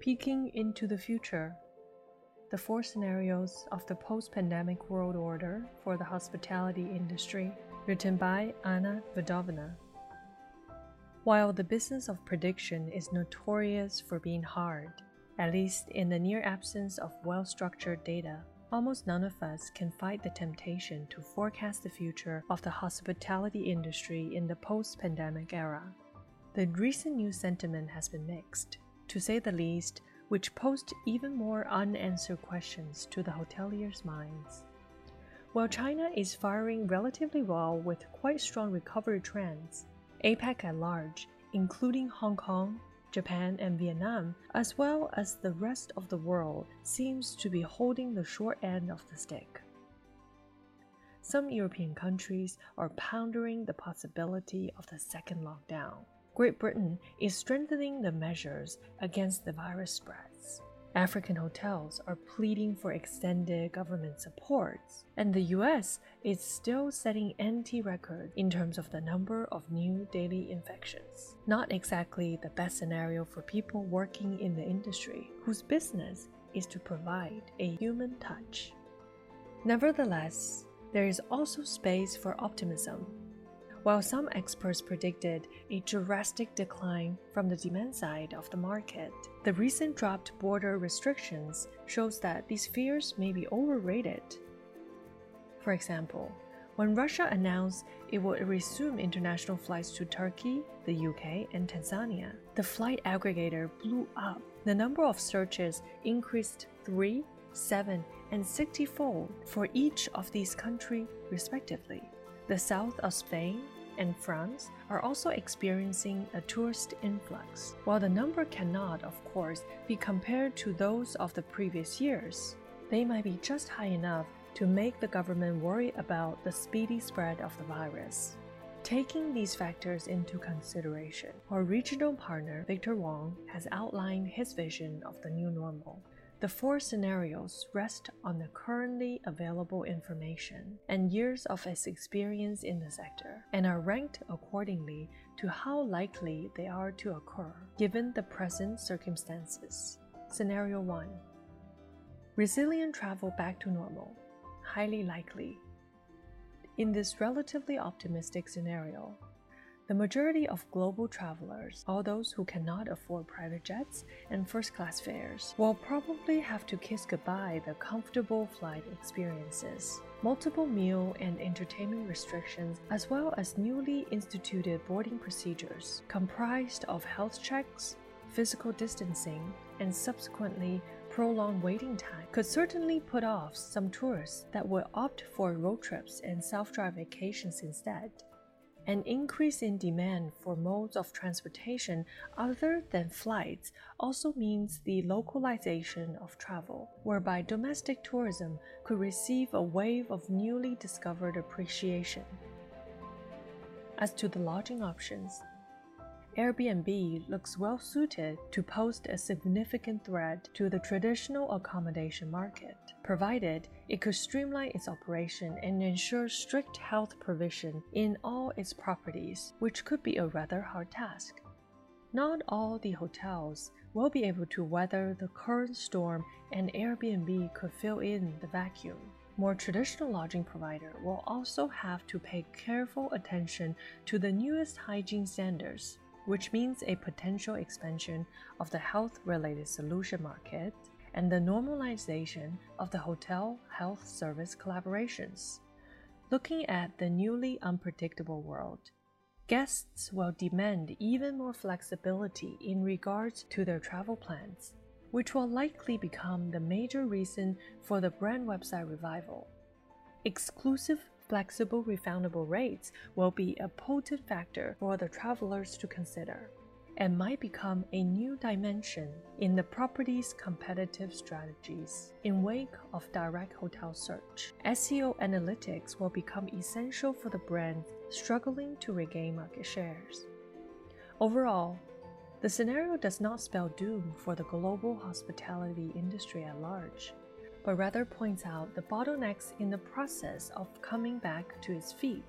Peeking into the future, the four scenarios of the post pandemic world order for the hospitality industry, written by Anna Vedovina. While the business of prediction is notorious for being hard, at least in the near absence of well structured data, almost none of us can fight the temptation to forecast the future of the hospitality industry in the post pandemic era. The recent news sentiment has been mixed, to say the least, which posed even more unanswered questions to the hoteliers' minds. While China is firing relatively well with quite strong recovery trends, APAC at large, including Hong Kong, Japan, and Vietnam, as well as the rest of the world, seems to be holding the short end of the stick. Some European countries are pondering the possibility of the second lockdown. Great Britain is strengthening the measures against the virus spreads. African hotels are pleading for extended government supports, and the US is still setting anti record in terms of the number of new daily infections. Not exactly the best scenario for people working in the industry, whose business is to provide a human touch. Nevertheless, there is also space for optimism while some experts predicted a drastic decline from the demand side of the market, the recent dropped border restrictions shows that these fears may be overrated. For example, when Russia announced it would resume international flights to Turkey, the UK, and Tanzania, the flight aggregator blew up. The number of searches increased 3, 7, and 60 fold for each of these countries, respectively. The south of Spain, and France are also experiencing a tourist influx. While the number cannot, of course, be compared to those of the previous years, they might be just high enough to make the government worry about the speedy spread of the virus. Taking these factors into consideration, our regional partner Victor Wong has outlined his vision of the new normal. The four scenarios rest on the currently available information and years of its experience in the sector, and are ranked accordingly to how likely they are to occur given the present circumstances. Scenario 1 Resilient travel back to normal, highly likely. In this relatively optimistic scenario, the majority of global travelers, all those who cannot afford private jets and first class fares, will probably have to kiss goodbye the comfortable flight experiences. Multiple meal and entertainment restrictions, as well as newly instituted boarding procedures, comprised of health checks, physical distancing, and subsequently prolonged waiting time could certainly put off some tourists that would opt for road trips and self drive vacations instead. An increase in demand for modes of transportation other than flights also means the localization of travel, whereby domestic tourism could receive a wave of newly discovered appreciation. As to the lodging options, Airbnb looks well suited to pose a significant threat to the traditional accommodation market, provided it could streamline its operation and ensure strict health provision in all its properties, which could be a rather hard task. Not all the hotels will be able to weather the current storm, and Airbnb could fill in the vacuum. More traditional lodging provider will also have to pay careful attention to the newest hygiene standards which means a potential expansion of the health related solution market and the normalization of the hotel health service collaborations. Looking at the newly unpredictable world, guests will demand even more flexibility in regards to their travel plans, which will likely become the major reason for the brand website revival. Exclusive flexible refundable rates will be a potent factor for the travelers to consider and might become a new dimension in the property's competitive strategies. In wake of direct hotel search, SEO analytics will become essential for the brands struggling to regain market shares. Overall, the scenario does not spell doom for the global hospitality industry at large but rather points out the bottlenecks in the process of coming back to its feet.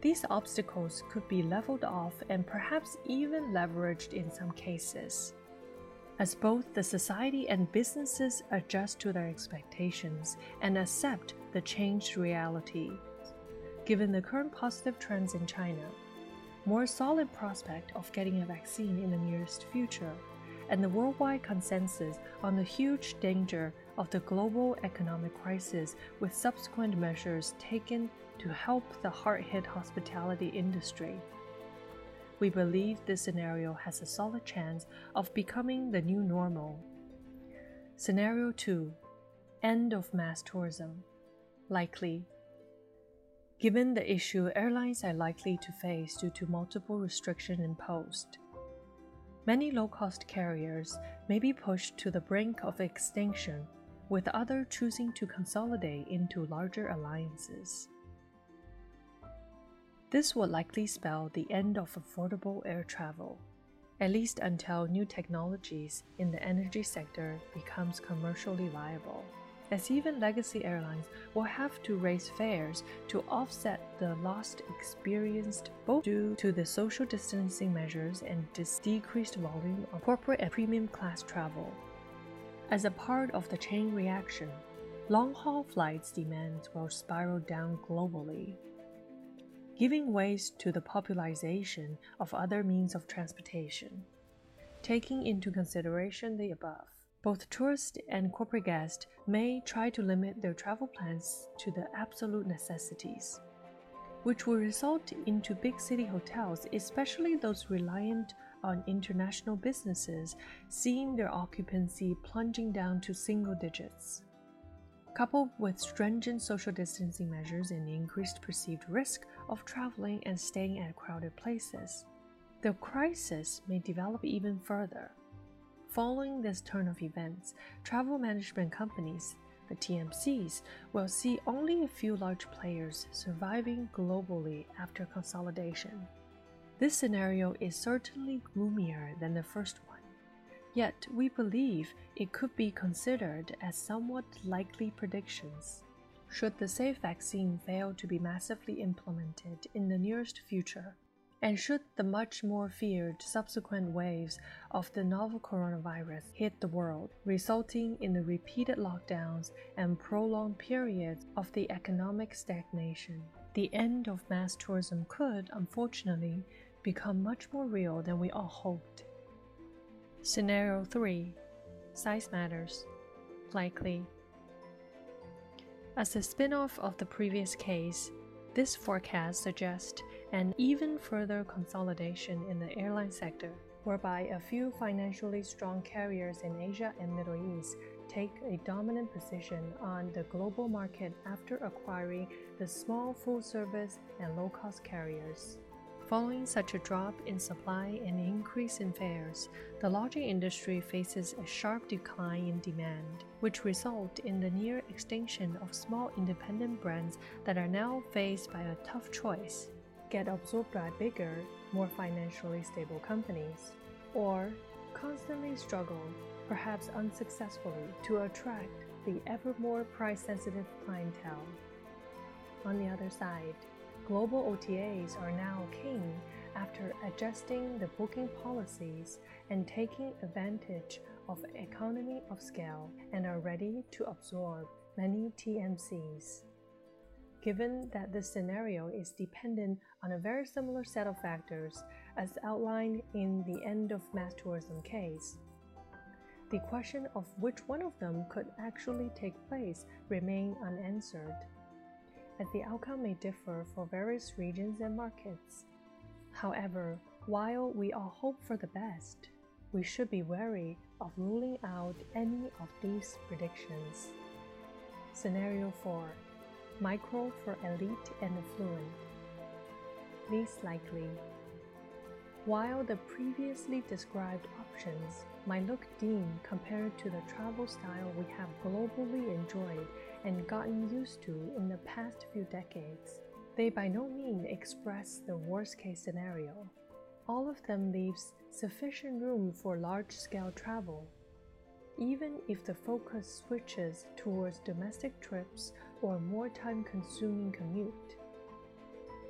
These obstacles could be leveled off and perhaps even leveraged in some cases. as both the society and businesses adjust to their expectations and accept the changed reality. Given the current positive trends in China, more solid prospect of getting a vaccine in the nearest future, and the worldwide consensus on the huge danger of the global economic crisis with subsequent measures taken to help the hard hit hospitality industry. We believe this scenario has a solid chance of becoming the new normal. Scenario 2 End of mass tourism. Likely. Given the issue airlines are likely to face due to multiple restrictions imposed, many low cost carriers may be pushed to the brink of extinction, with others choosing to consolidate into larger alliances. This will likely spell the end of affordable air travel, at least until new technologies in the energy sector becomes commercially viable. As even legacy airlines will have to raise fares to offset the loss experienced both due to the social distancing measures and this decreased volume of corporate and premium class travel. As a part of the chain reaction, long haul flights demands will spiral down globally giving ways to the popularization of other means of transportation. Taking into consideration the above, both tourists and corporate guests may try to limit their travel plans to the absolute necessities, which will result into big city hotels, especially those reliant on international businesses, seeing their occupancy plunging down to single digits. Coupled with stringent social distancing measures and increased perceived risk of traveling and staying at crowded places, the crisis may develop even further. Following this turn of events, travel management companies, the TMCs, will see only a few large players surviving globally after consolidation. This scenario is certainly gloomier than the first one Yet, we believe it could be considered as somewhat likely predictions. Should the safe vaccine fail to be massively implemented in the nearest future, and should the much more feared subsequent waves of the novel coronavirus hit the world, resulting in the repeated lockdowns and prolonged periods of the economic stagnation, the end of mass tourism could, unfortunately, become much more real than we all hoped. Scenario 3 Size Matters Likely. As a spin off of the previous case, this forecast suggests an even further consolidation in the airline sector, whereby a few financially strong carriers in Asia and Middle East take a dominant position on the global market after acquiring the small full service and low cost carriers. Following such a drop in supply and increase in fares, the lodging industry faces a sharp decline in demand, which result in the near extinction of small independent brands that are now faced by a tough choice: get absorbed by bigger, more financially stable companies, or constantly struggle, perhaps unsuccessfully, to attract the ever more price-sensitive clientele. On the other side, Global OTAs are now king after adjusting the booking policies and taking advantage of economy of scale and are ready to absorb many TMCs. Given that this scenario is dependent on a very similar set of factors as outlined in the end of mass tourism case, the question of which one of them could actually take place remain unanswered as the outcome may differ for various regions and markets. However, while we all hope for the best, we should be wary of ruling out any of these predictions. Scenario 4 Micro for elite and affluent. Least likely. While the previously described options might look dim compared to the travel style we have globally enjoyed and gotten used to in the past few decades, they by no means express the worst case scenario. All of them leaves sufficient room for large scale travel. Even if the focus switches towards domestic trips or more time consuming commute.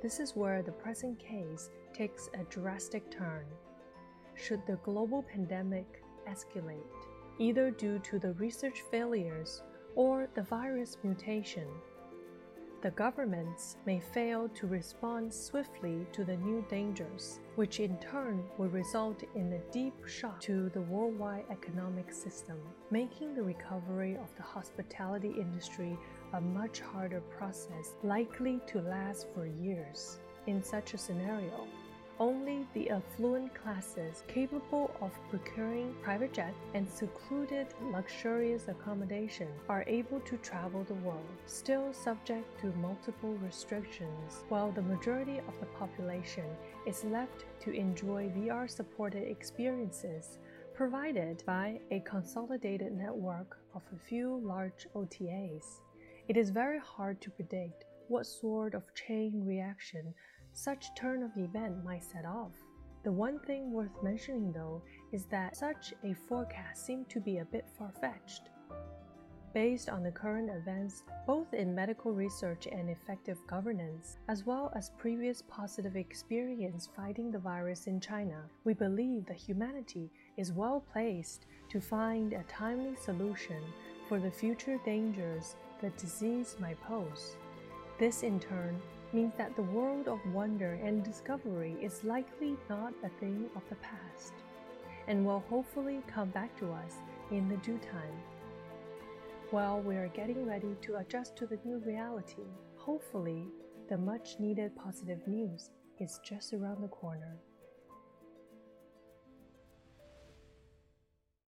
This is where the present case takes a drastic turn. Should the global pandemic escalate, either due to the research failures or the virus mutation. The governments may fail to respond swiftly to the new dangers, which in turn will result in a deep shock to the worldwide economic system, making the recovery of the hospitality industry a much harder process likely to last for years. In such a scenario, only the affluent classes capable of procuring private jets and secluded luxurious accommodation are able to travel the world, still subject to multiple restrictions, while the majority of the population is left to enjoy VR supported experiences provided by a consolidated network of a few large OTAs. It is very hard to predict what sort of chain reaction such turn of event might set off. The one thing worth mentioning though is that such a forecast seemed to be a bit far fetched. Based on the current events, both in medical research and effective governance, as well as previous positive experience fighting the virus in China, we believe that humanity is well placed to find a timely solution for the future dangers the disease might pose. This in turn means that the world of wonder and discovery is likely not a thing of the past and will hopefully come back to us in the due time. While we are getting ready to adjust to the new reality, hopefully the much needed positive news is just around the corner.